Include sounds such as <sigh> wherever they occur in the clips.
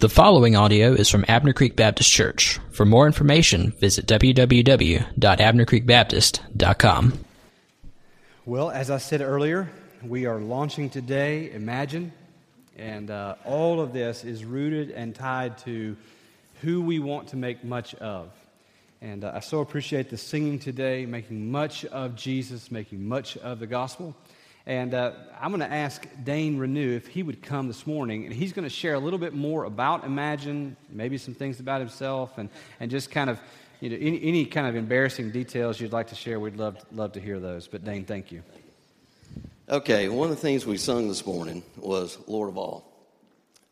The following audio is from Abner Creek Baptist Church. For more information, visit www.abnercreekbaptist.com. Well, as I said earlier, we are launching today Imagine, and uh, all of this is rooted and tied to who we want to make much of. And uh, I so appreciate the singing today, making much of Jesus, making much of the gospel. And uh, I'm going to ask Dane Renew if he would come this morning, and he's going to share a little bit more about Imagine, maybe some things about himself, and, and just kind of, you know, any, any kind of embarrassing details you'd like to share, we'd love, love to hear those. But Dane, thank you. Okay, one of the things we sung this morning was Lord of all.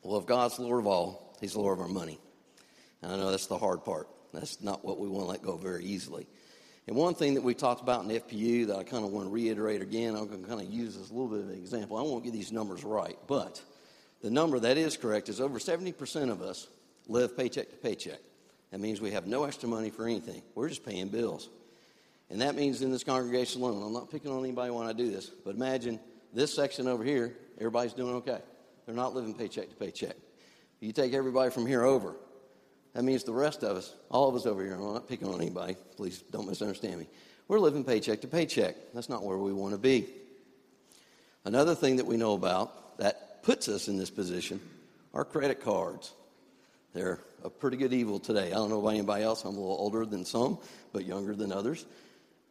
Well, if God's Lord of all, He's Lord of our money. And I know that's the hard part. That's not what we want to let go very easily. And one thing that we talked about in FPU that I kind of want to reiterate again, I'm going to kind of use as a little bit of an example. I won't get these numbers right, but the number that is correct is over 70% of us live paycheck to paycheck. That means we have no extra money for anything. We're just paying bills. And that means in this congregation alone, I'm not picking on anybody when I do this, but imagine this section over here, everybody's doing okay. They're not living paycheck to paycheck. You take everybody from here over, that means the rest of us, all of us over here, I'm not picking on anybody, please don't misunderstand me. We're living paycheck to paycheck. That's not where we want to be. Another thing that we know about that puts us in this position are credit cards. They're a pretty good evil today. I don't know about anybody else. I'm a little older than some, but younger than others.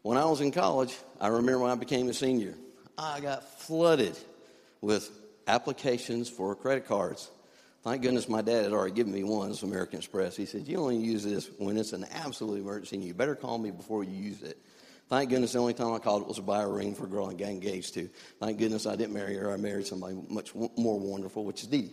When I was in college, I remember when I became a senior, I got flooded with applications for credit cards. Thank goodness my dad had already given me one, it's American Express. He said, You only use this when it's an absolute emergency, and you better call me before you use it. Thank goodness the only time I called it was to buy a ring for a girl I got engaged to. Thank goodness I didn't marry her. I married somebody much more wonderful, which is Dee.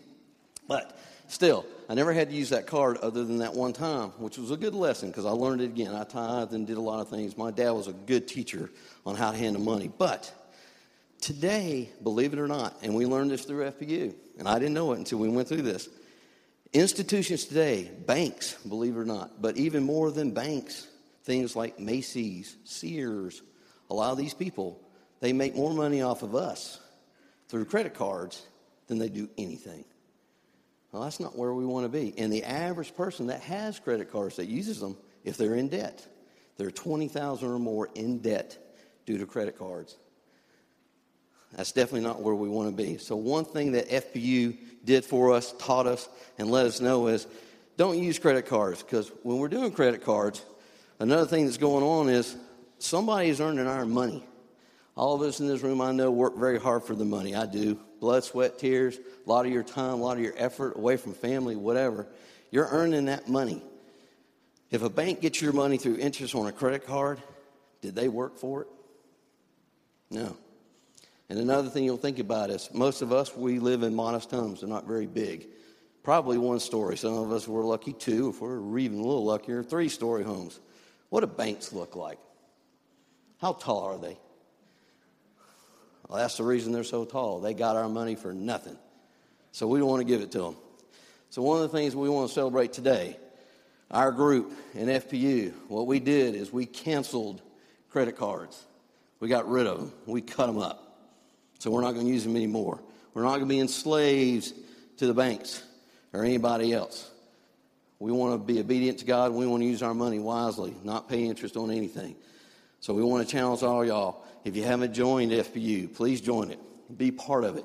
But still, I never had to use that card other than that one time, which was a good lesson because I learned it again. I tithed and did a lot of things. My dad was a good teacher on how to handle money. But today, believe it or not, and we learned this through FPU, and I didn't know it until we went through this. Institutions today, banks, believe it or not, but even more than banks, things like Macy's, Sears, a lot of these people, they make more money off of us through credit cards than they do anything. Well, that's not where we want to be. And the average person that has credit cards that uses them, if they're in debt, they're 20,000 or more in debt due to credit cards. That's definitely not where we want to be. So, one thing that FPU did for us, taught us, and let us know is don't use credit cards because when we're doing credit cards, another thing that's going on is somebody is earning our money. All of us in this room, I know, work very hard for the money. I do. Blood, sweat, tears, a lot of your time, a lot of your effort away from family, whatever. You're earning that money. If a bank gets your money through interest on a credit card, did they work for it? No. And another thing you'll think about is most of us, we live in modest homes. They're not very big. Probably one story. Some of us were lucky two. If we're even a little luckier, three story homes. What do banks look like? How tall are they? Well, that's the reason they're so tall. They got our money for nothing. So we don't want to give it to them. So one of the things we want to celebrate today, our group in FPU, what we did is we canceled credit cards. We got rid of them. We cut them up. So we're not going to use them anymore. We're not going to be enslaved to the banks or anybody else. We want to be obedient to God. We want to use our money wisely, not pay interest on anything. So we want to challenge all y'all. If you haven't joined FPU, please join it. Be part of it.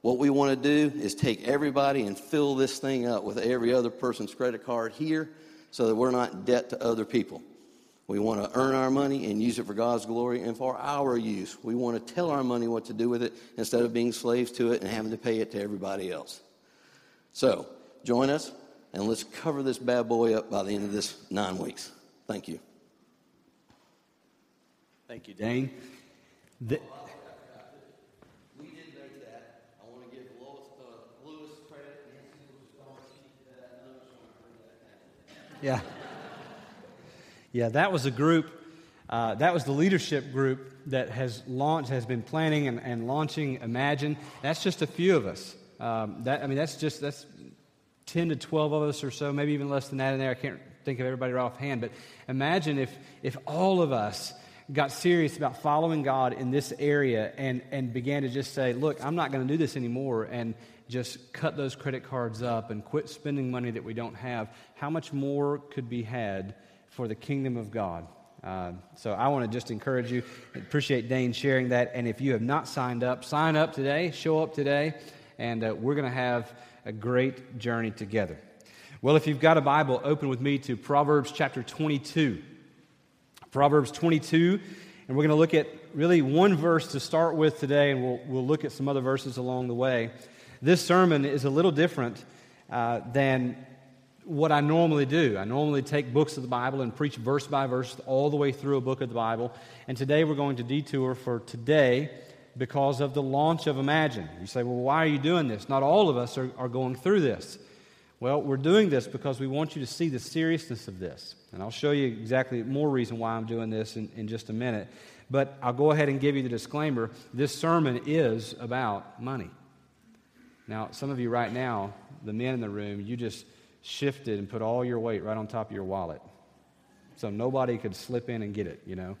What we want to do is take everybody and fill this thing up with every other person's credit card here so that we're not in debt to other people. We want to earn our money and use it for God's glory and for our use. We want to tell our money what to do with it instead of being slaves to it and having to pay it to everybody else. So, join us and let's cover this bad boy up by the end of this nine weeks. Thank you. Thank you, Dane. The- We did make that. I want to give Lois, uh, Lewis credit. Yeah. Yeah, that was a group, uh, that was the leadership group that has launched, has been planning and, and launching Imagine. That's just a few of us. Um, that, I mean, that's just, that's 10 to 12 of us or so, maybe even less than that in there. I can't think of everybody offhand, but imagine if, if all of us got serious about following God in this area and, and began to just say, look, I'm not going to do this anymore. And, just cut those credit cards up and quit spending money that we don't have, how much more could be had for the kingdom of God? Uh, so I want to just encourage you. Appreciate Dane sharing that. And if you have not signed up, sign up today, show up today, and uh, we're going to have a great journey together. Well, if you've got a Bible, open with me to Proverbs chapter 22. Proverbs 22, and we're going to look at really one verse to start with today, and we'll, we'll look at some other verses along the way. This sermon is a little different uh, than what I normally do. I normally take books of the Bible and preach verse by verse all the way through a book of the Bible. And today we're going to detour for today because of the launch of Imagine. You say, well, why are you doing this? Not all of us are, are going through this. Well, we're doing this because we want you to see the seriousness of this. And I'll show you exactly more reason why I'm doing this in, in just a minute. But I'll go ahead and give you the disclaimer this sermon is about money. Now, some of you right now, the men in the room, you just shifted and put all your weight right on top of your wallet. So nobody could slip in and get it, you know.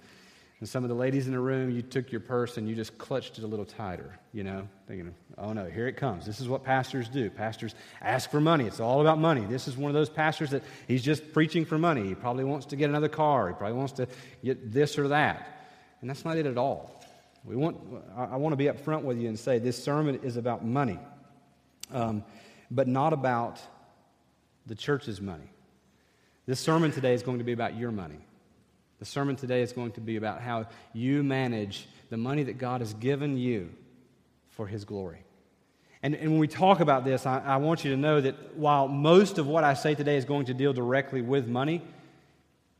And some of the ladies in the room, you took your purse and you just clutched it a little tighter, you know, thinking, oh no, here it comes. This is what pastors do. Pastors ask for money. It's all about money. This is one of those pastors that he's just preaching for money. He probably wants to get another car. He probably wants to get this or that. And that's not it at all. We want, I, want to be up front with you and say this sermon is about money, um, but not about the church's money. This sermon today is going to be about your money. The sermon today is going to be about how you manage the money that God has given you for His glory. And, and when we talk about this, I, I want you to know that while most of what I say today is going to deal directly with money,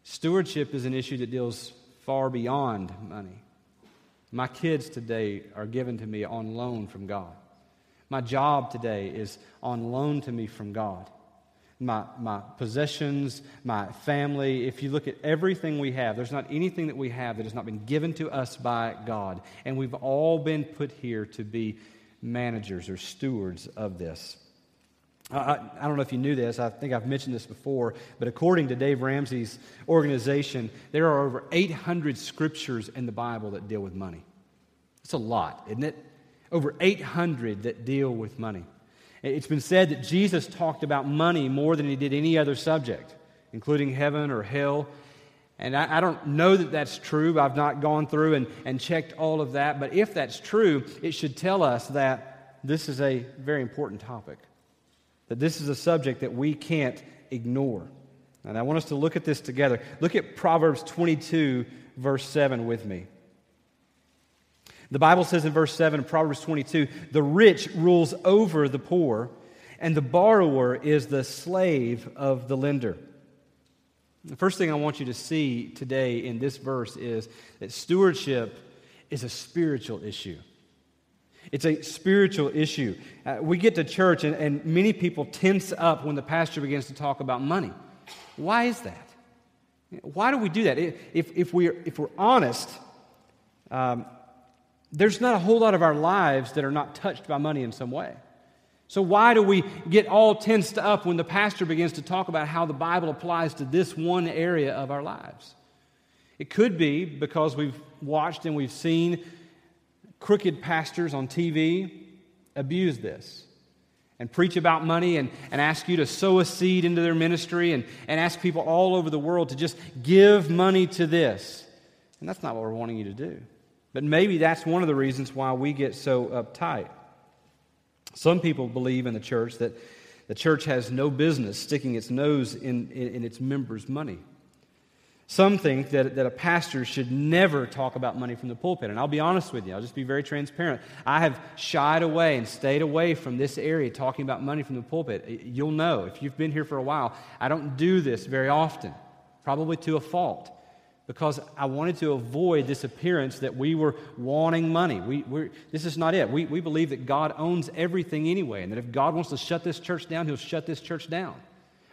stewardship is an issue that deals far beyond money. My kids today are given to me on loan from God. My job today is on loan to me from God my, my possessions, my family. If you look at everything we have, there's not anything that we have that has not been given to us by God. And we've all been put here to be managers or stewards of this. I, I, don't know if you knew this. I think I've mentioned this before, but according to Dave Ramsey's organization, there are over 800 scriptures in the Bible that deal with money. It's a lot, isn't it? Over 800 that deal with money. It's been said that Jesus talked about money more than he did any other subject, including heaven or hell. And I, I, don't know that that's true. I've not gone through and, and checked all of that. But if that's true, it should tell us that this is a very important topic, that this is a subject that we can't ignore. And I want us to look at this together. Look at Proverbs 22, verse 7 with me. The Bible says in verse 7 of Proverbs 22 the rich rules over the poor, and the borrower is the slave of the lender. The first thing I want you to see today in this verse is that stewardship is a spiritual issue. It's a spiritual issue. Uh, we get to church, and, and many people tense up when the pastor begins to talk about money. Why is that? Why do we do that? If, if, we're, if we're honest, um, there's not a whole lot of our lives that are not touched by money in some way. So, why do we get all tensed up when the pastor begins to talk about how the Bible applies to this one area of our lives? It could be because we've watched and we've seen crooked pastors on TV abuse this and preach about money and, and ask you to sow a seed into their ministry and, and ask people all over the world to just give money to this. And that's not what we're wanting you to do. But maybe that's one of the reasons why we get so uptight. Some people believe in the church that the church has no business sticking its nose in, in, in its members' money. Some think that, that a pastor should never talk about money from the pulpit. And I'll be honest with you, I'll just be very transparent. I have shied away and stayed away from this area talking about money from the pulpit. You'll know, if you've been here for a while, I don't do this very often, probably to a fault because I wanted to avoid this appearance that we were wanting money. We, this is not it. We, we believe that God owns everything anyway, and that if God wants to shut this church down, He'll shut this church down.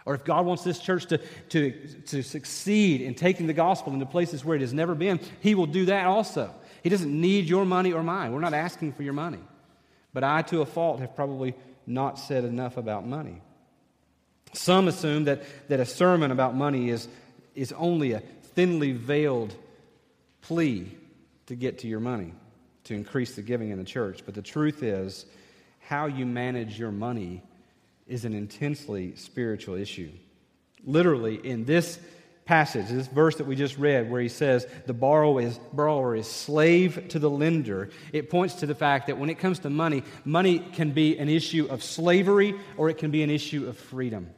Or if God wants this church to, to, to succeed in taking the gospel into places where it has never been, He will do that also. He doesn't need your money or mine. We're not asking for your money. But I, to a fault, have probably not said enough about money. Some assume that, that a sermon about money is, is only a thinly veiled plea to get to your money, to increase the giving in the church. But the truth is, how you manage your money is an intensely spiritual issue. Literally, in this passage, this verse that we just read, where he says the borrower is, borrower is slave to the lender, it points to the fact that when it comes to money, money can be an issue of slavery or it can be an issue of freedom.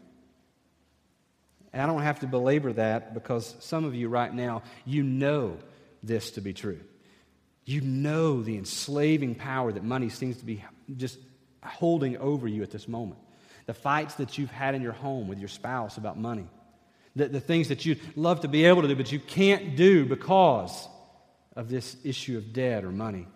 And I don't have to belabor that because some of you right now, you know this to be true. You know the enslaving power that money seems to be just holding over you at this moment. The fights that you've had in your home with your spouse about money the, the things that you'd love to be able to do, but you can't do because of this issue of debt or money.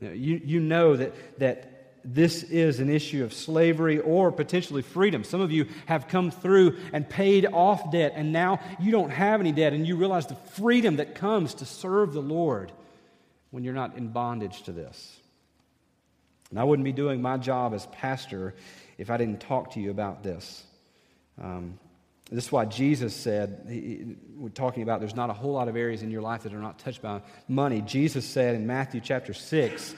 You, you know that, that this is an issue of slavery or potentially freedom. Some of you have come through and paid off debt, and now you don't have any debt, and you realize the freedom that comes to serve the Lord when you're not in bondage to this. And I wouldn't be doing my job as pastor if I didn't talk to you about this. Um, this is why Jesus said, he, we're talking about there's not a whole lot of areas in your life that are not touched by money. Jesus said in Matthew chapter 6,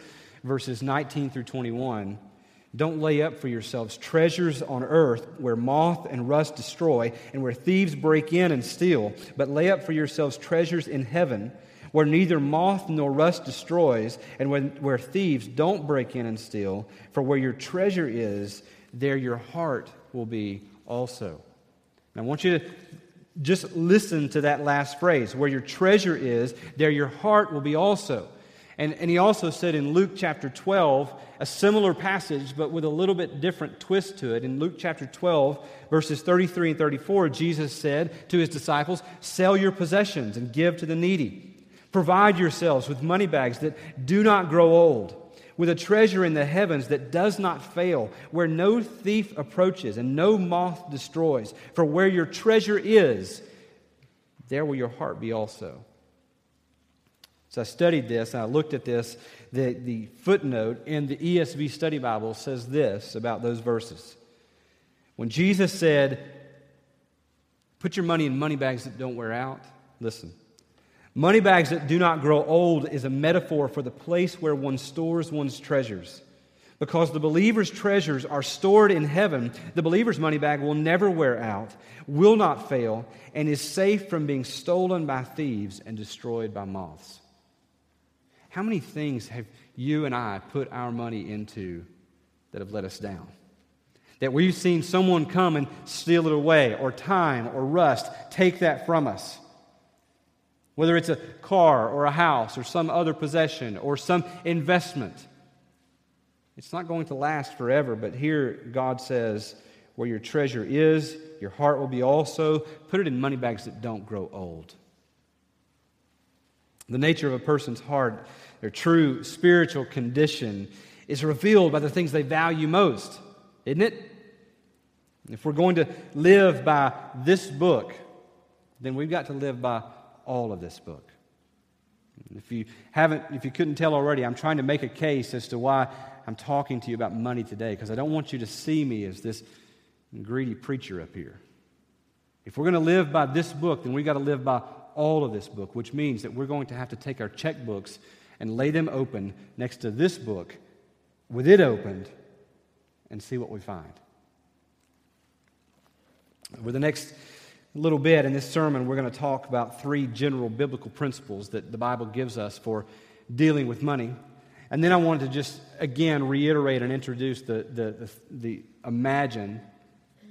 verses 19 through 21, don't lay up for yourselves treasures on earth where moth and rust destroy and where thieves break in and steal, but lay up for yourselves treasures in heaven where neither moth nor rust destroys and when, where thieves don't break in and steal. For where your treasure is, there your heart will be also. I want you to just listen to that last phrase where your treasure is, there your heart will be also. And, and he also said in Luke chapter 12, a similar passage, but with a little bit different twist to it. In Luke chapter 12, verses 33 and 34, Jesus said to his disciples, Sell your possessions and give to the needy. Provide yourselves with money bags that do not grow old with a treasure in the heavens that does not fail, where no thief approaches and no moth destroys. For where your treasure is, there will your heart be also. So I studied this and I looked at this. The, the footnote in the ESV Study Bible says this about those verses. When Jesus said, Put your money in money bags that don't wear out, listen. Money bags that do not grow old is a metaphor for the place where one stores one's treasures. Because the believer's treasures are stored in heaven, the believer's money bag will never wear out, will not fail, and is safe from being stolen by thieves and destroyed by moths. How many things have you and I put our money into that have let us down? That we've seen someone come and steal it away, or time, or rust take that from us. Whether it's a car or a house or some other possession or some investment. It's not going to last forever, but here God says, where your treasure is, your heart will be also. Put it in money bags that don't grow old. The nature of a person's heart, their true spiritual condition, is revealed by the things they value most, isn't it? If we're going to live by this book, then we've got to live by all of this book. If you haven't, if you couldn't tell already, I'm trying to make a case as to why I'm talking to you about money today, because I don't want you to see me as this greedy preacher up here. If we're going to live by this book, then we've got to live by all of this book, which means that we're going to have to take our checkbooks and lay them open next to this book with it opened and see what we find. Over the next little bit in this sermon, we're going to talk about three general biblical principles that the Bible gives us for dealing with money. And then I wanted to just again reiterate and introduce the, the, the, the imagine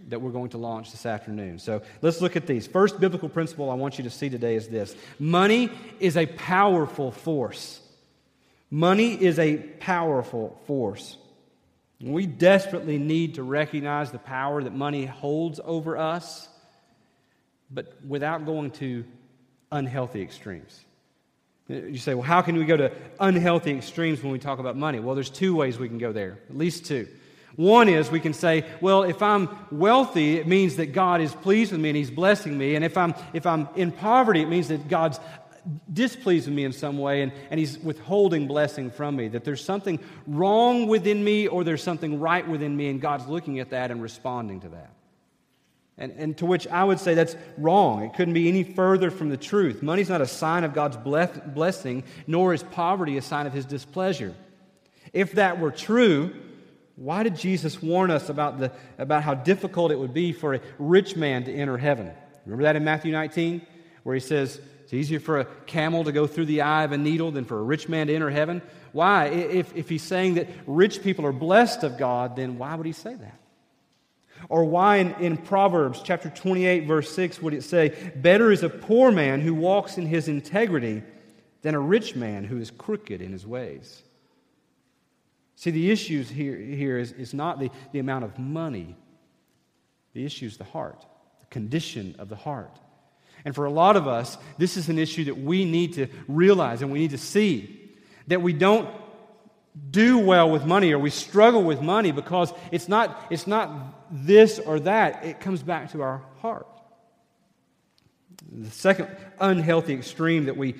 that we're going to launch this afternoon. So let's look at these. First biblical principle I want you to see today is this money is a powerful force. Money is a powerful force. We desperately need to recognize the power that money holds over us but without going to unhealthy extremes. You say, well, how can we go to unhealthy extremes when we talk about money? Well, there's two ways we can go there, at least two. One is we can say, well, if I'm wealthy, it means that God is pleased with me and He's blessing me. And if I'm, if I'm in poverty, it means that God's displeased with me in some way and, and He's withholding blessing from me. That there's something wrong within me or there's something right within me, and God's looking at that and responding to that. And, and to which I would say that's wrong. It couldn't be any further from the truth. Money's not a sign of God's blessing, nor is poverty a sign of his displeasure. If that were true, Why did Jesus warn us about, the, about how difficult it would be for a rich man to enter heaven? Remember that in Matthew 19, where he says, easier for a camel to go through the eye of a needle than for a rich man to enter heaven? Why? If, if he's saying that rich people are blessed of God, then why would he say that? Or why in, in Proverbs chapter 28, verse 6, would it say, Better is a poor man who walks in his integrity than a rich man who is crooked in his ways? See, the issue here, here is, is not the, the amount of money, the issue is the heart, the condition of the heart. And for a lot of us, this is an issue that we need to realize and we need to see that we don't do well with money or we struggle with money because it's not, it's not this or that. It comes back to our heart. The second unhealthy extreme that we,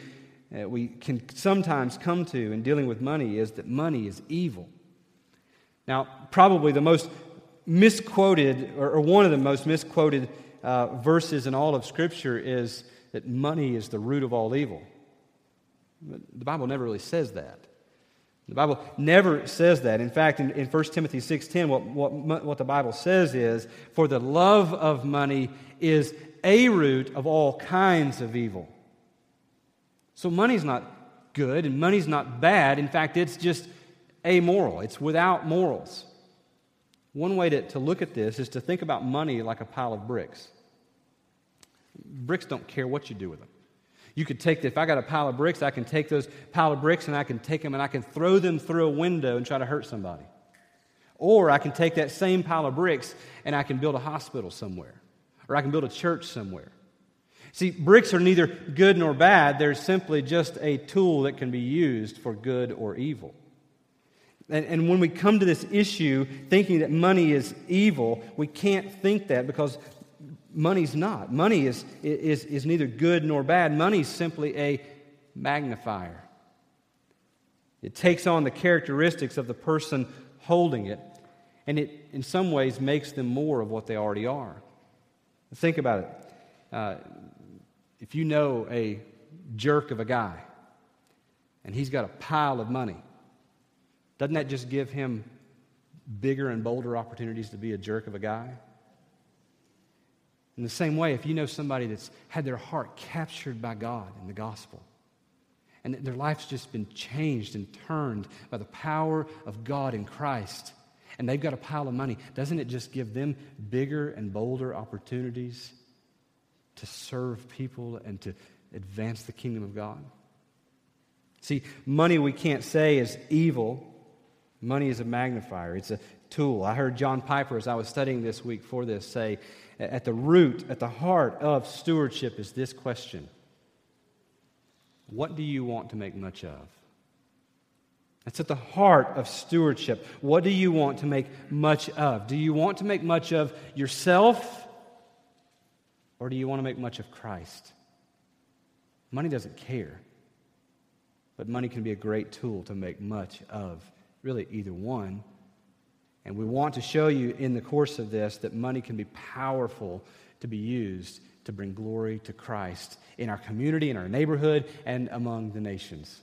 we can sometimes come to in dealing with money is that money is evil. Now, probably the most misquoted, or, or one of the most misquoted uh, verses in all of Scripture is that money is the root of all evil. But the Bible never really says that. The Bible never says that. In fact, in, in 1 Timothy 6.10, what, what, what the Bible says is, For the love of money is a root of all kinds of evil. So money's not good and money's not bad. In fact, it's just amoral, it's without morals. One way to, to look at this is to think about money like a pile of bricks. Bricks don't care what you do with them. You could take, the, if I got a pile of bricks, I can take those pile of bricks and I can take them and I can throw them through a window and try to hurt somebody. Or I can take that same pile of bricks and I can build a hospital somewhere. Or I can build a church somewhere. See, bricks are neither good nor bad, they're simply just a tool that can be used for good or evil. And, and when we come to this issue thinking that money is evil, we can't think that because Money's not. Money is, is, is neither good nor bad. Money's simply a magnifier. It takes on the characteristics of the person holding it, and it, in some ways, makes them more of what they already are. Think about it. Uh, if you know a jerk of a guy, and he's got a pile of money, doesn't that just give him bigger and bolder opportunities to be a jerk of a guy? In the same way, if you know somebody that's had their heart captured by God in the gospel, and their life's just been changed and turned by the power of God in Christ, and they've got a pile of money, doesn't it just give them bigger and bolder opportunities to serve people and to advance the kingdom of God? See, money we can't say is evil. Money is a magnifier, it's a tool. I heard John Piper, as I was studying this week for this, say, at the root, at the heart of stewardship is this question What do you want to make much of? That's at the heart of stewardship. What do you want to make much of? Do you want to make much of yourself or do you want to make much of Christ? Money doesn't care, but money can be a great tool to make much of really either one. And we want to show you in the course of this that money can be powerful to be used to bring glory to Christ in our community, in our neighborhood, and among the nations.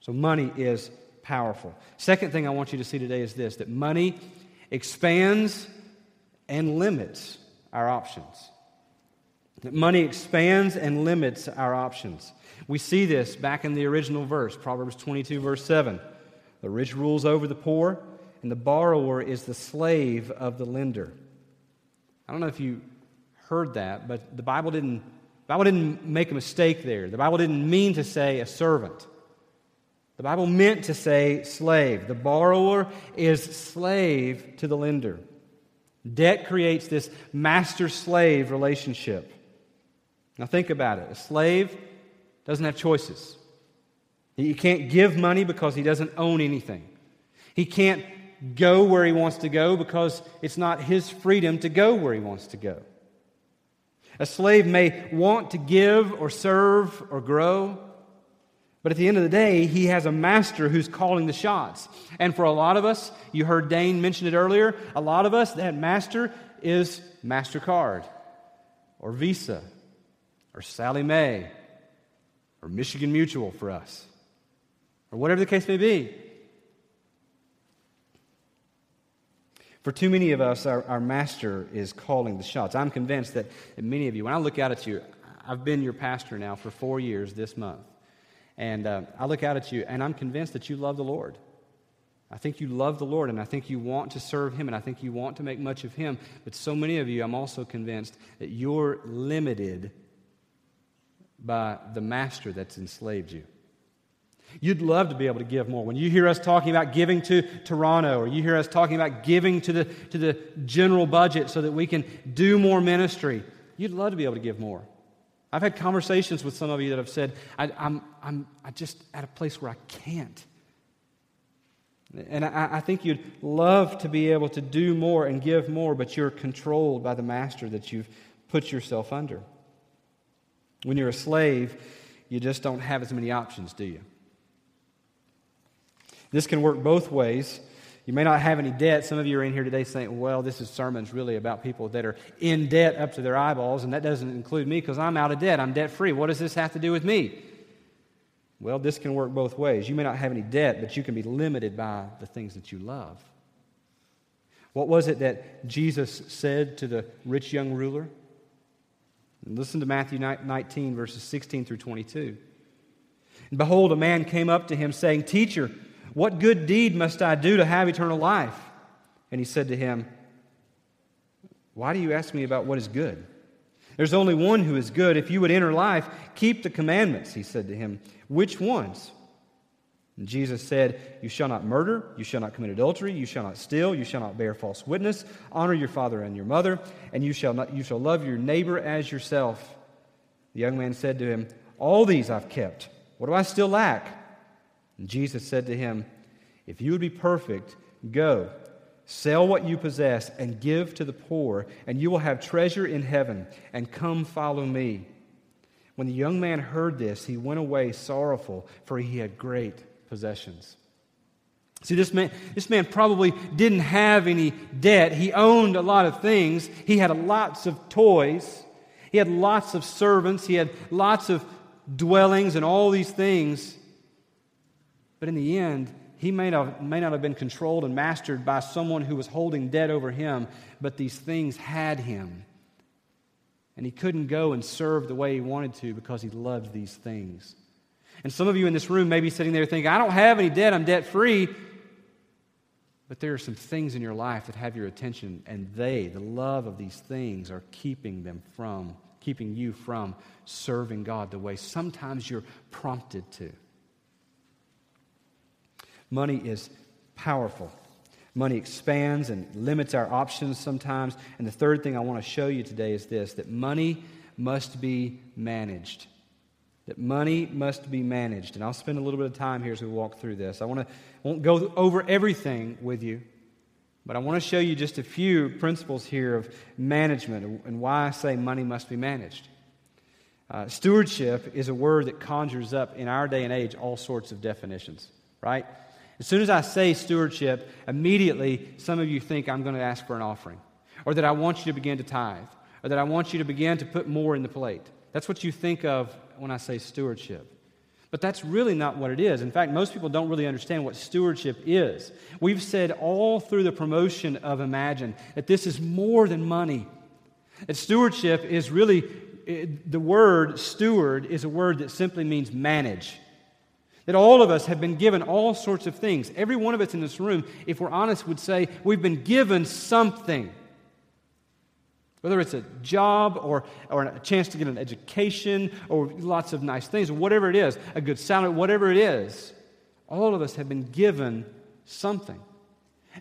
So, money is powerful. Second thing I want you to see today is this that money expands and limits our options. That money expands and limits our options. We see this back in the original verse, Proverbs 22, verse 7. The rich rules over the poor and the borrower is the slave of the lender. I don't know if you heard that, but the Bible didn't, the Bible didn't make a mistake there. The Bible didn't mean to say a servant. The Bible meant to say slave. The borrower is slave to the lender. Debt creates this master slave relationship. Now, think about it. A slave doesn't have choices. He can't give money because he doesn't own anything. He can't go where he wants to go because it's not his freedom to go where he wants to go. A slave may want to give or serve or grow, but at the end of the day, he has a master who's calling the shots. And for a lot of us, you heard Dane mention it earlier, a lot of us, that master is MasterCard or Visa or Sallie Mae or Michigan Mutual for us or whatever the case may be. For too many of us, our, our master is calling the shots. I'm convinced that, many of you, when I look out at you, I've been your pastor now for four years this month. And uh, I look out at you, and I'm convinced that you love the Lord. I think you love the Lord, and I think you want to serve Him, and I think you want to make much of Him. But so many of you, I'm also convinced that you're limited by the master that's enslaved you. You'd love to be able to give more. When you hear us talking about giving to Toronto, or you hear us talking about giving to the, to the general budget so that we can do more ministry, you'd love to be able to give more. I've had conversations with some of you that have said, I, I'm, I'm I just at a place where I can't. And I, I think you'd love to be able to do more and give more, but you're controlled by the master that you've put yourself under. When you're a slave, you just don't have as many options, do you? This can work both ways. You may not have any debt. Some of you are in here today saying, well, this is sermons really about people that are in debt up to their eyeballs, and that doesn't include me because I'm out of debt. I'm debt free. What does this have to do with me? Well, this can work both ways. You may not have any debt, but you can be limited by the things that you love. What was it that Jesus said to the rich young ruler? Listen to Matthew 19, verses 16 through 22. And behold, a man came up to him, saying, Teacher, what good deed must I do to have eternal life? And he said to him, Why do you ask me about what is good? There's only one who is good. If you would enter life, keep the commandments, he said to him. Which ones? And Jesus said, You shall not murder, you shall not commit adultery, you shall not steal, you shall not bear false witness, honor your father and your mother, and you shall, not, you shall love your neighbor as yourself. The young man said to him, All these I've kept. What do I still lack? And Jesus said to him, If you would be perfect, go, sell what you possess, and give to the poor, and you will have treasure in heaven, and come follow me. When the young man heard this, he went away sorrowful, for he had great possessions. See, this man, this man probably didn't have any debt. He owned a lot of things. He had lots of toys. He had lots of servants. He had lots of dwellings and all these things. But in the end, he may not, may not have been controlled and mastered by someone who was holding debt over him, but these things had him. And he couldn't go and serve the way he wanted to because he loved these things. And some of you in this room may be sitting there thinking, I don't have any debt, I'm debt free. But there are some things in your life that have your attention, and they, the love of these things, are keeping them from, keeping you from serving God the way sometimes you're prompted to. Money is powerful. Money expands and limits our options sometimes. And the third thing I want to show you today is this that money must be managed. That money must be managed. And I'll spend a little bit of time here as we walk through this. I want to, won't go over everything with you, but I want to show you just a few principles here of management and why I say money must be managed. Uh, stewardship is a word that conjures up in our day and age all sorts of definitions, right? As soon as I say stewardship, immediately some of you think I'm going to ask for an offering, or that I want you to begin to tithe, or that I want you to begin to put more in the plate. That's what you think of when I say stewardship. But that's really not what it is. In fact, most people don't really understand what stewardship is. We've said all through the promotion of Imagine that this is more than money. That stewardship is really, eh, the word steward is a word that simply means manage. That all of us have been given all sorts of things. Every one of us in this room, if we're honest, would say we've been given something. Whether it's a job or, or a chance to get an education or lots of nice things, whatever it is, a good salary, whatever it is, all of us have been given something.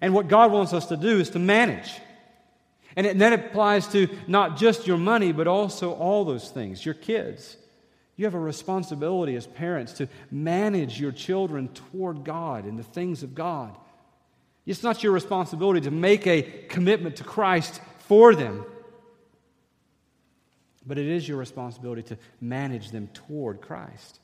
And what God wants us to do is to manage. And that applies to not just your money, but also all those things your kids, you have a responsibility as parents to manage your children toward God and the things of God. It's not your responsibility to make a commitment to Christ for them, but it is your responsibility to manage them toward Christ.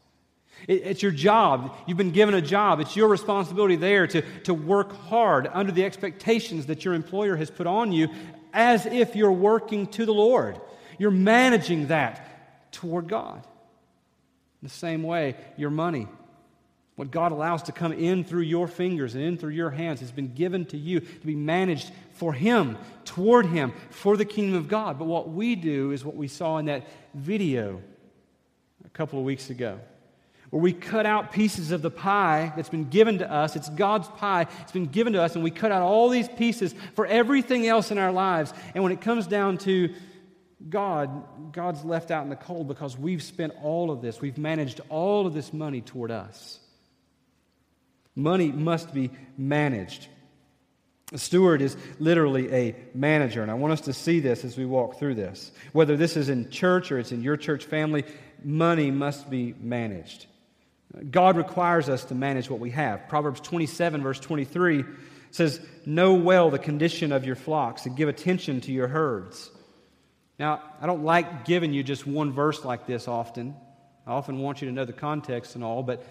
It, it's your job. You've been given a job. It's your responsibility there to, to work hard under the expectations that your employer has put on you as if you're working to the Lord. You're managing that toward God. The same way, your money. What God allows to come in through your fingers and in through your hands has been given to you to be managed for Him, toward Him, for the kingdom of God. But what we do is what we saw in that video a couple of weeks ago, where we cut out pieces of the pie that's been given to us. It's God's pie, it's been given to us, and we cut out all these pieces for everything else in our lives. And when it comes down to God, God's left out in the cold because we've spent all of this, we've managed all of this money toward us. Money must be managed. A steward is literally a manager, and I want us to see this as we walk through this. Whether this is in church or it's in your church family, money must be managed. God requires us to manage what we have. Proverbs 27, verse 23 says, Know well the condition of your flocks and give attention to your herds. Now, I don't like giving you just one verse like this often. I often want you to know the context and all, but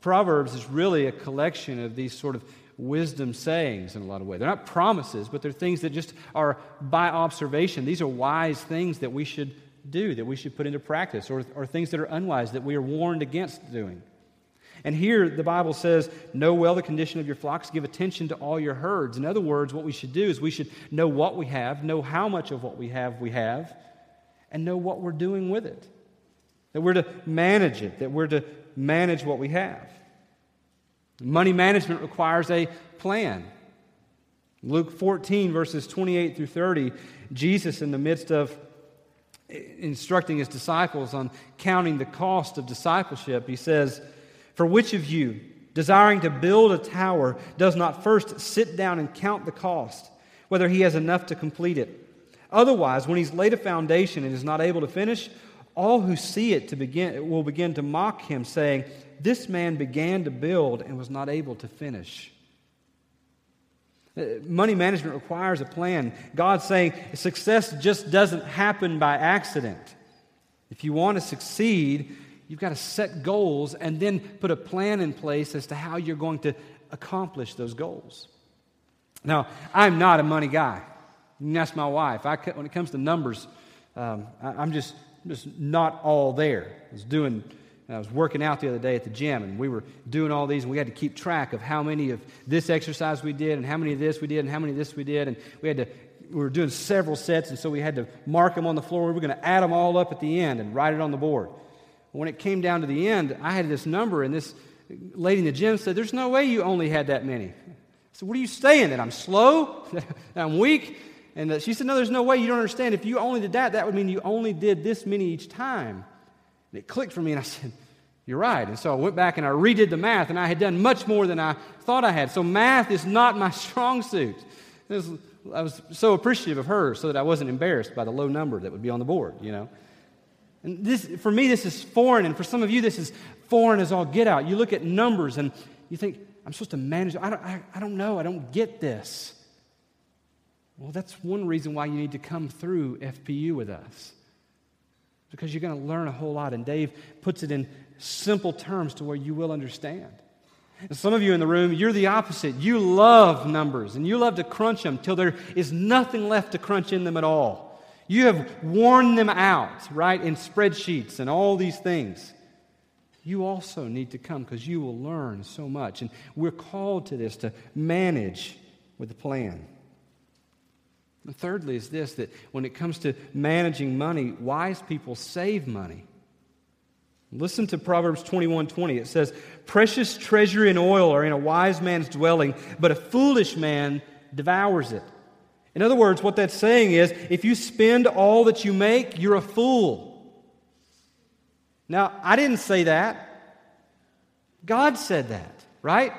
Proverbs is really a collection of these sort of wisdom sayings in a lot of ways. They're not promises, but they're things that just are by observation. These are wise things that we should do, that we should put into practice, or, or things that are unwise that we are warned against doing. And here the Bible says, Know well the condition of your flocks, give attention to all your herds. In other words, what we should do is we should know what we have, know how much of what we have we have, and know what we're doing with it. That we're to manage it, that we're to manage what we have. Money management requires a plan. Luke 14, verses 28 through 30, Jesus, in the midst of instructing his disciples on counting the cost of discipleship, he says, For which of you, desiring to build a tower, does not first sit down and count the cost, whether he has enough to complete it? Otherwise, when he's laid a foundation and is not able to finish, all who see it to begin, will begin to mock him, saying, This man began to build and was not able to finish. Uh, money management requires a plan. God's saying success just doesn't happen by accident. If you want to succeed, you've got to set goals and then put a plan in place as to how you're going to accomplish those goals. Now, I'm not a money guy. Can ask my wife. I, when it comes to numbers, um, I, am just just not all there. I was doing, I was working out the other day at the gym, and we were doing all these, and we had to keep track of how many of this exercise we did, and how many of this we did, and how many of this we did, and we had to. We were doing several sets, and so we had to mark them on the floor. We were going to add them all up at the end and write it on the board. When it came down to the end, I had this number, and this lady in the gym said, There's no way you only had that many. I said, What are you saying? That I'm slow? <laughs> that I'm weak? And she said, No, there's no way. You don't understand. If you only did that, that would mean you only did this many each time. And it clicked for me, and I <laughs> said, You're right. And so I went back and I redid the math, and I had done much more than I thought I had. So math is not my <laughs> strong suit. I was so appreciative of her so that I wasn't embarrassed by the low number that would be on the board, you know. And this, for me, this is foreign, and for some of you, this is foreign as all get out. You look at numbers and you think, I'm supposed to manage. I don't, I, I don't know. I don't get this. Well, that's one reason why you need to come through FPU with us. Because you're going to learn a whole lot. And Dave puts it in simple terms to where you will understand. And some of you in the room, you're the opposite. You love numbers and you love to crunch them till there is nothing left to crunch in them at all. You have worn them out, right, in spreadsheets and all these things. You also need to come because you will learn so much. And we're called to this to manage with a plan. And thirdly, is this that when it comes to managing money, wise people save money. Listen to Proverbs 21 20. It says, Precious treasure and oil are in a wise man's dwelling, but a foolish man devours it. In other words, what that's saying is if you spend all that you make, you're a fool. Now, I didn't say that. God said that, right?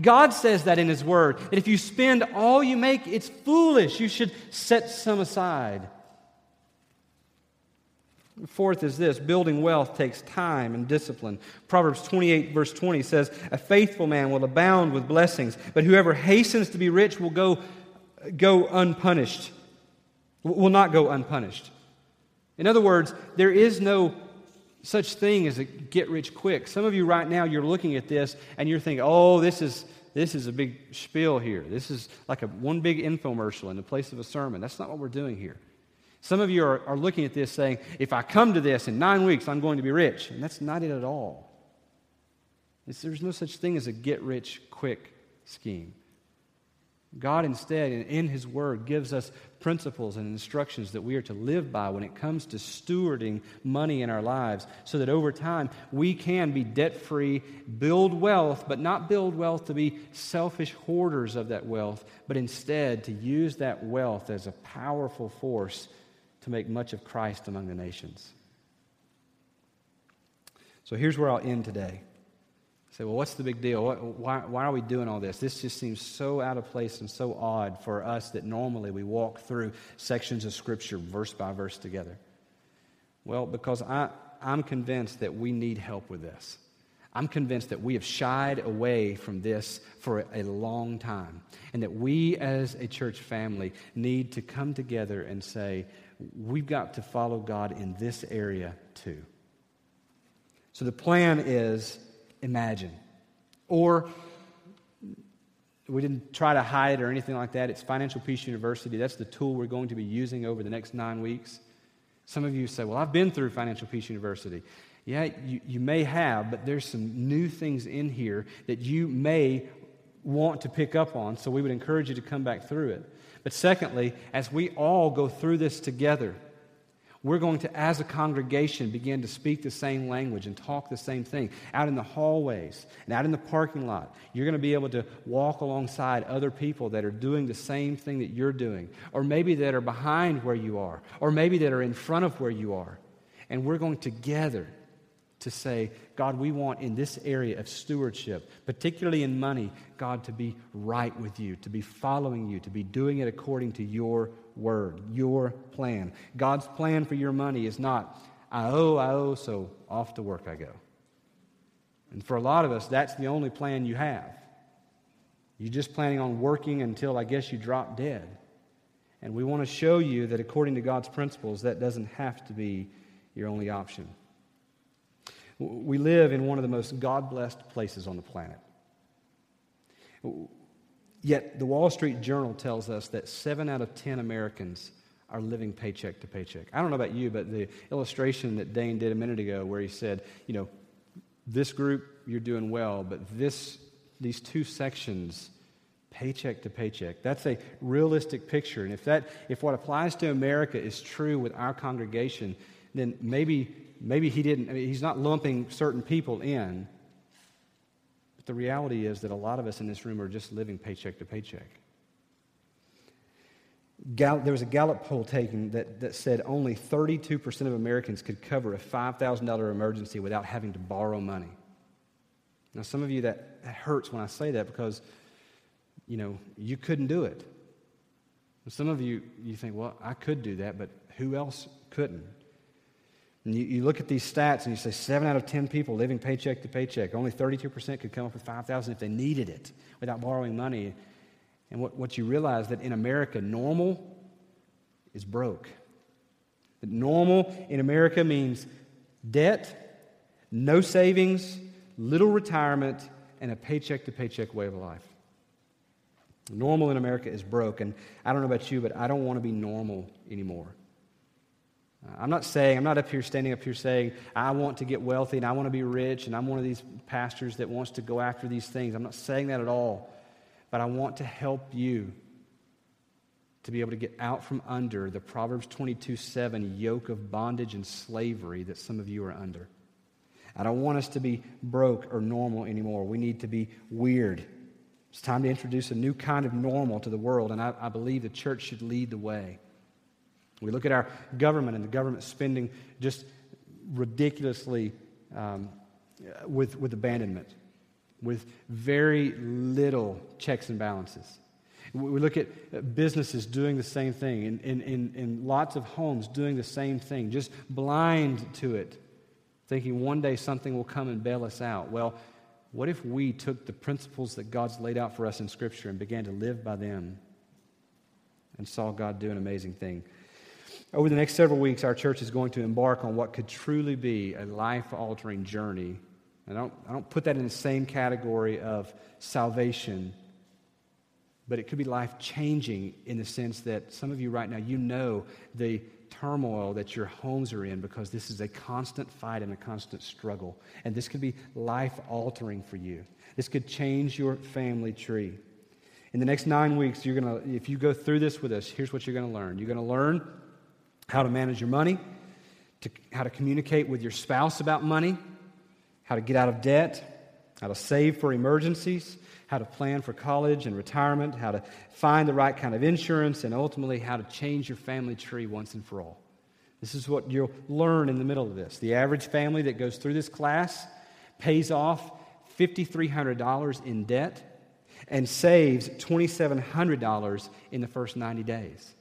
God says that in His Word, that if you spend all you make, it's foolish. You should set some aside. Fourth is this building wealth takes time and discipline. Proverbs 28, verse 20 says, A faithful man will abound with blessings, but whoever hastens to be rich will go, go unpunished, will not go unpunished. In other words, there is no such thing as a get rich quick. Some of you right now, you're looking at this and you're thinking, oh, this is, this is a big spiel here. This is like a one big infomercial in the place of a sermon. That's not what we're doing here. Some of you are, are looking at this saying, if I come to this in nine weeks, I'm going to be rich. And that's not it at all. There's no such thing as a get rich quick scheme. God, instead, in His Word, gives us principles and instructions that we are to live by when it comes to stewarding money in our lives so that over time we can be debt free, build wealth, but not build wealth to be selfish hoarders of that wealth, but instead to use that wealth as a powerful force to make much of Christ among the nations. So here's where I'll end today say, well, what's the big deal? Why, why are we doing all this? This just seems so out of place and so odd for us that normally we walk through sections of Scripture verse by verse together. Well, because I, I'm convinced that we need help with this. I'm convinced that we have shied away from this for a long time, and that we as a church family need to come together and say, we've got to follow God in this area too. So the plan is imagine. Or we didn't try to hide or anything like that. It's Financial Peace University. That's the tool we're going to be using over the next nine weeks. Some of you say, Well, I've been through Financial Peace University. Yeah, you, you may have, but there's some new things in here that you may want to pick up on, so we would encourage you to come back through it. But secondly, as we all go through this together, we're going to, as a congregation, begin to speak the same language and talk the same thing out in the hallways and out in the parking lot. You're going to be able to walk alongside other people that are doing the same thing that you're doing, or maybe that are behind where you are, or maybe that are in front of where you are. And we're going together to say, God, we want in this area of stewardship, particularly in money, God, to be right with you, to be following you, to be doing it according to your word, your plan. God's plan for your money is not, I owe, I owe, so off to work I go. And for a lot of us, that's the only plan you have. You're just planning on working until I guess you drop dead. And we want to show you that according to God's principles, that doesn't have to be your only option. We live in one of the most God blessed places on the planet. Yet the Wall Street Journal tells us that seven out of 10 Americans are living paycheck to paycheck. I don't know about you, but the illustration that Dane did a minute ago, where he said, you know, this group, you're doing well, but this, these two sections, paycheck to paycheck, that's a realistic picture. And if, that, if what applies to America is true with our congregation, then maybe maybe he didn't, I mean, he's not lumping certain people in. The reality is that a lot of us in this room are just living paycheck to paycheck. There was a Gallup poll taken that, that said only 32% of Americans could cover a $5,000 emergency without having to borrow money. Now, some of you, that, that hurts when I say that because, you know, you couldn't do it. some of you, you think, well, I could do that, but who else couldn't? And you, you look at these stats and you say seven out of 10 people living paycheck to paycheck. Only 32% could come up with 5000 if they needed it without borrowing money. And what, what you realize that in America, normal is broke. That normal in America means debt, no savings, little retirement, and a paycheck to paycheck way of life. Normal in America is broke. And I don't know about you, but I don't want to be normal anymore. I'm not saying, I'm not up here standing up here saying, I want to get wealthy and I want to be rich and I'm one of these pastors that wants to go after these things. I'm not saying that at all. But I want to help you to be able to get out from under the Proverbs 22 7 yoke of bondage and slavery that some of you are under. I don't want us to be broke or normal anymore. We need to be weird. It's time to introduce a new kind of normal to the world, and I, I believe the church should lead the way. We look at our government and the government spending just ridiculously um, with, with abandonment, with very little checks and balances. We look at businesses doing the same thing, in, in, in, in lots of homes doing the same thing, just blind to it, thinking one day something will come and bail us out. Well, what if we took the principles that God's laid out for us in Scripture and began to live by them and saw God do an amazing thing? Over the next several weeks, our church is going to embark on what could truly be a life altering journey. I don't, I don't put that in the same category of salvation, but it could be life changing in the sense that some of you right now, you know the turmoil that your homes are in because this is a constant fight and a constant struggle. And this could be life altering for you. This could change your family tree. In the next nine weeks, you're gonna, if you go through this with us, here's what you're going to learn. You're going to learn how to manage your money, to, how to communicate with your spouse about money, how to get out of debt, how to save for emergencies, how to plan for college and retirement, how to find the right kind of insurance, and ultimately how to change your family tree once and for all. This is what you'll learn in the middle of this. The average family that goes through this class pays off $5,300 in debt and saves $2,700 in the first 90 days.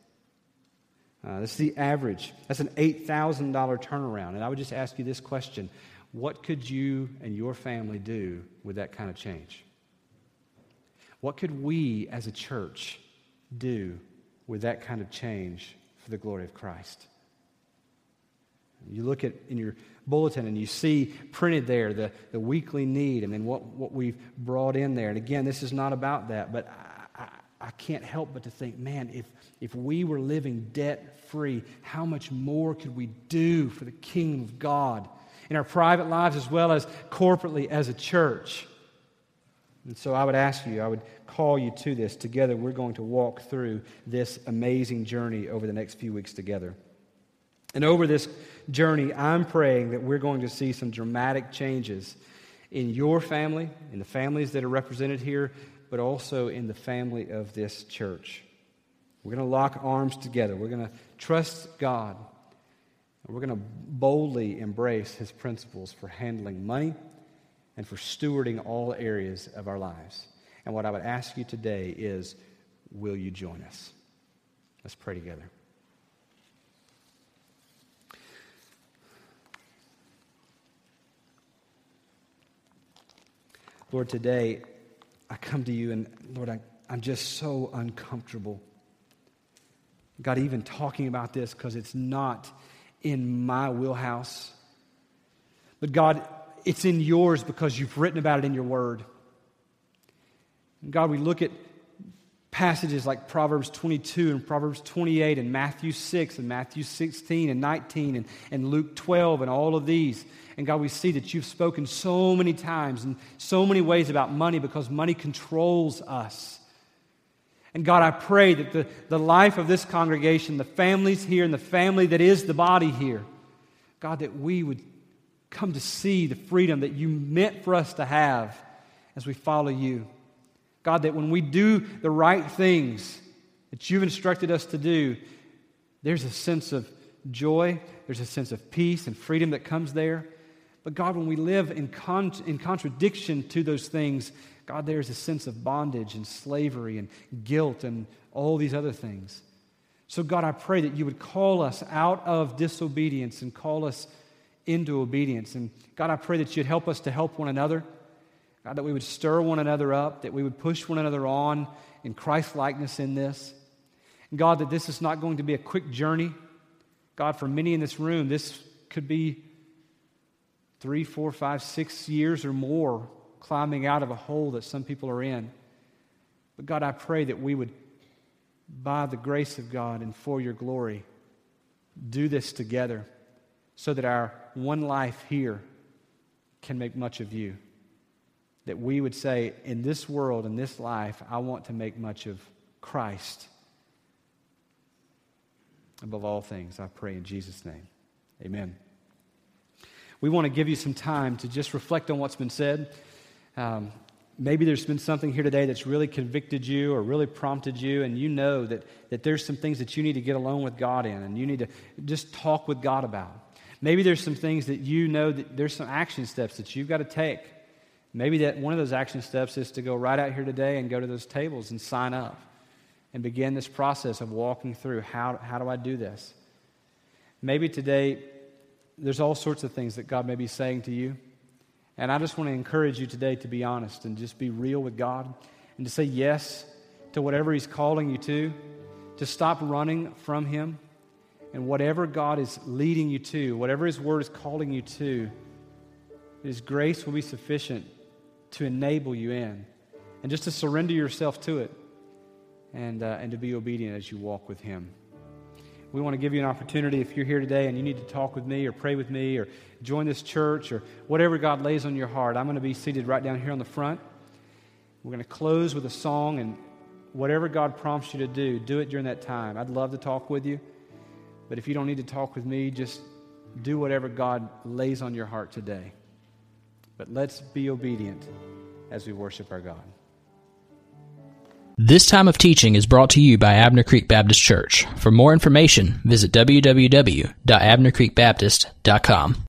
Uh, this is the average. That's an $8,000 turnaround. And I would just ask you this question What could you and your family do with that kind of change? What could we as a church do with that kind of change for the glory of Christ? You look at in your bulletin and you see printed there the, the weekly need and then what, what we've brought in there. And again, this is not about that, but I, can't help but to think, man, if, if we were living debt free, how much more could we do for the kingdom of God in our private lives as well as corporately as a church? And so I would ask you, I would call you to this. Together, we're going to walk through this amazing journey over the next few weeks together. And over this journey, I'm praying that we're going to see some dramatic changes in your family, in the families that are represented here, but also in the family of this church. We're going to lock arms together. We're going to trust God. And we're going to boldly embrace His principles for handling money and for stewarding all areas of our lives. And what I would ask you today is will you join us? Let's pray together. Lord, today I come to you and Lord, I, I'm just so uncomfortable. God, even talking about this because it's not in my wheelhouse. But God, it's in yours because you've written about it in your word. God, we look at passages like Proverbs 22 and Proverbs 28 and Matthew 6 and Matthew 16 and 19 and, and Luke 12 and all of these. And God, we see that you've spoken so many times in so many ways about money because money controls us. And God, I pray that the, the life of this congregation, the families here and the family that is the body here, God, that we would come to see the freedom that you meant for us to have as we follow you. God, that when we do the right things that you've instructed us to do, there's a sense of joy, there's a sense of peace and freedom that comes there. But God, when we live in, con- in contradiction to those things, God, there's a sense of bondage and slavery and guilt and all these other things. So, God, I pray that you would call us out of disobedience and call us into obedience. And God, I pray that you'd help us to help one another. God, that we would stir one another up, that we would push one another on in Christ likeness in this. And God, that this is not going to be a quick journey. God, for many in this room, this could be three, four, five, six years or more climbing out of a hole that some people are in. But God, I pray that we would, by the grace of God and for your glory, do this together so that our one life here can make much of you. That we would say, in this world, in this life, I want to make much of Christ. Above all things, I pray in Jesus' name. Amen. We want to give you some time to just reflect on what's been said. Um, maybe there's been something here today that's really convicted you or really prompted you, and you know that, that there's some things that you need to get alone with God in, and you need to just talk with God about. Maybe there's some things that you know that there's some action steps that you've got to take. Maybe that one of those action steps is to go right out here today and go to those tables and sign up and begin this process of walking through how, how do I do this? Maybe today there's all sorts of things that God may be saying to you. And I just want to encourage you today to be honest and just be real with God and to say yes to whatever He's calling you to, to stop running from Him and whatever God is leading you to, whatever His Word is calling you to, His grace will be sufficient to enable you in. And just to surrender yourself to it and, uh, and to be obedient as you walk with Him. We want to give you an opportunity if you're here today and you need to talk with me or pray with me or join this church or whatever God lays on your heart. I'm going to be seated right down here on the front. We're going to close with a song, and whatever God prompts you to do, do it during that time. I'd love to talk with you, but if you don't need to talk with me, just do whatever God lays on your heart today. But let's be obedient as we worship our God. This time of teaching is brought to you by Abner Creek Baptist Church. For more information, visit www.abnercreekbaptist.com.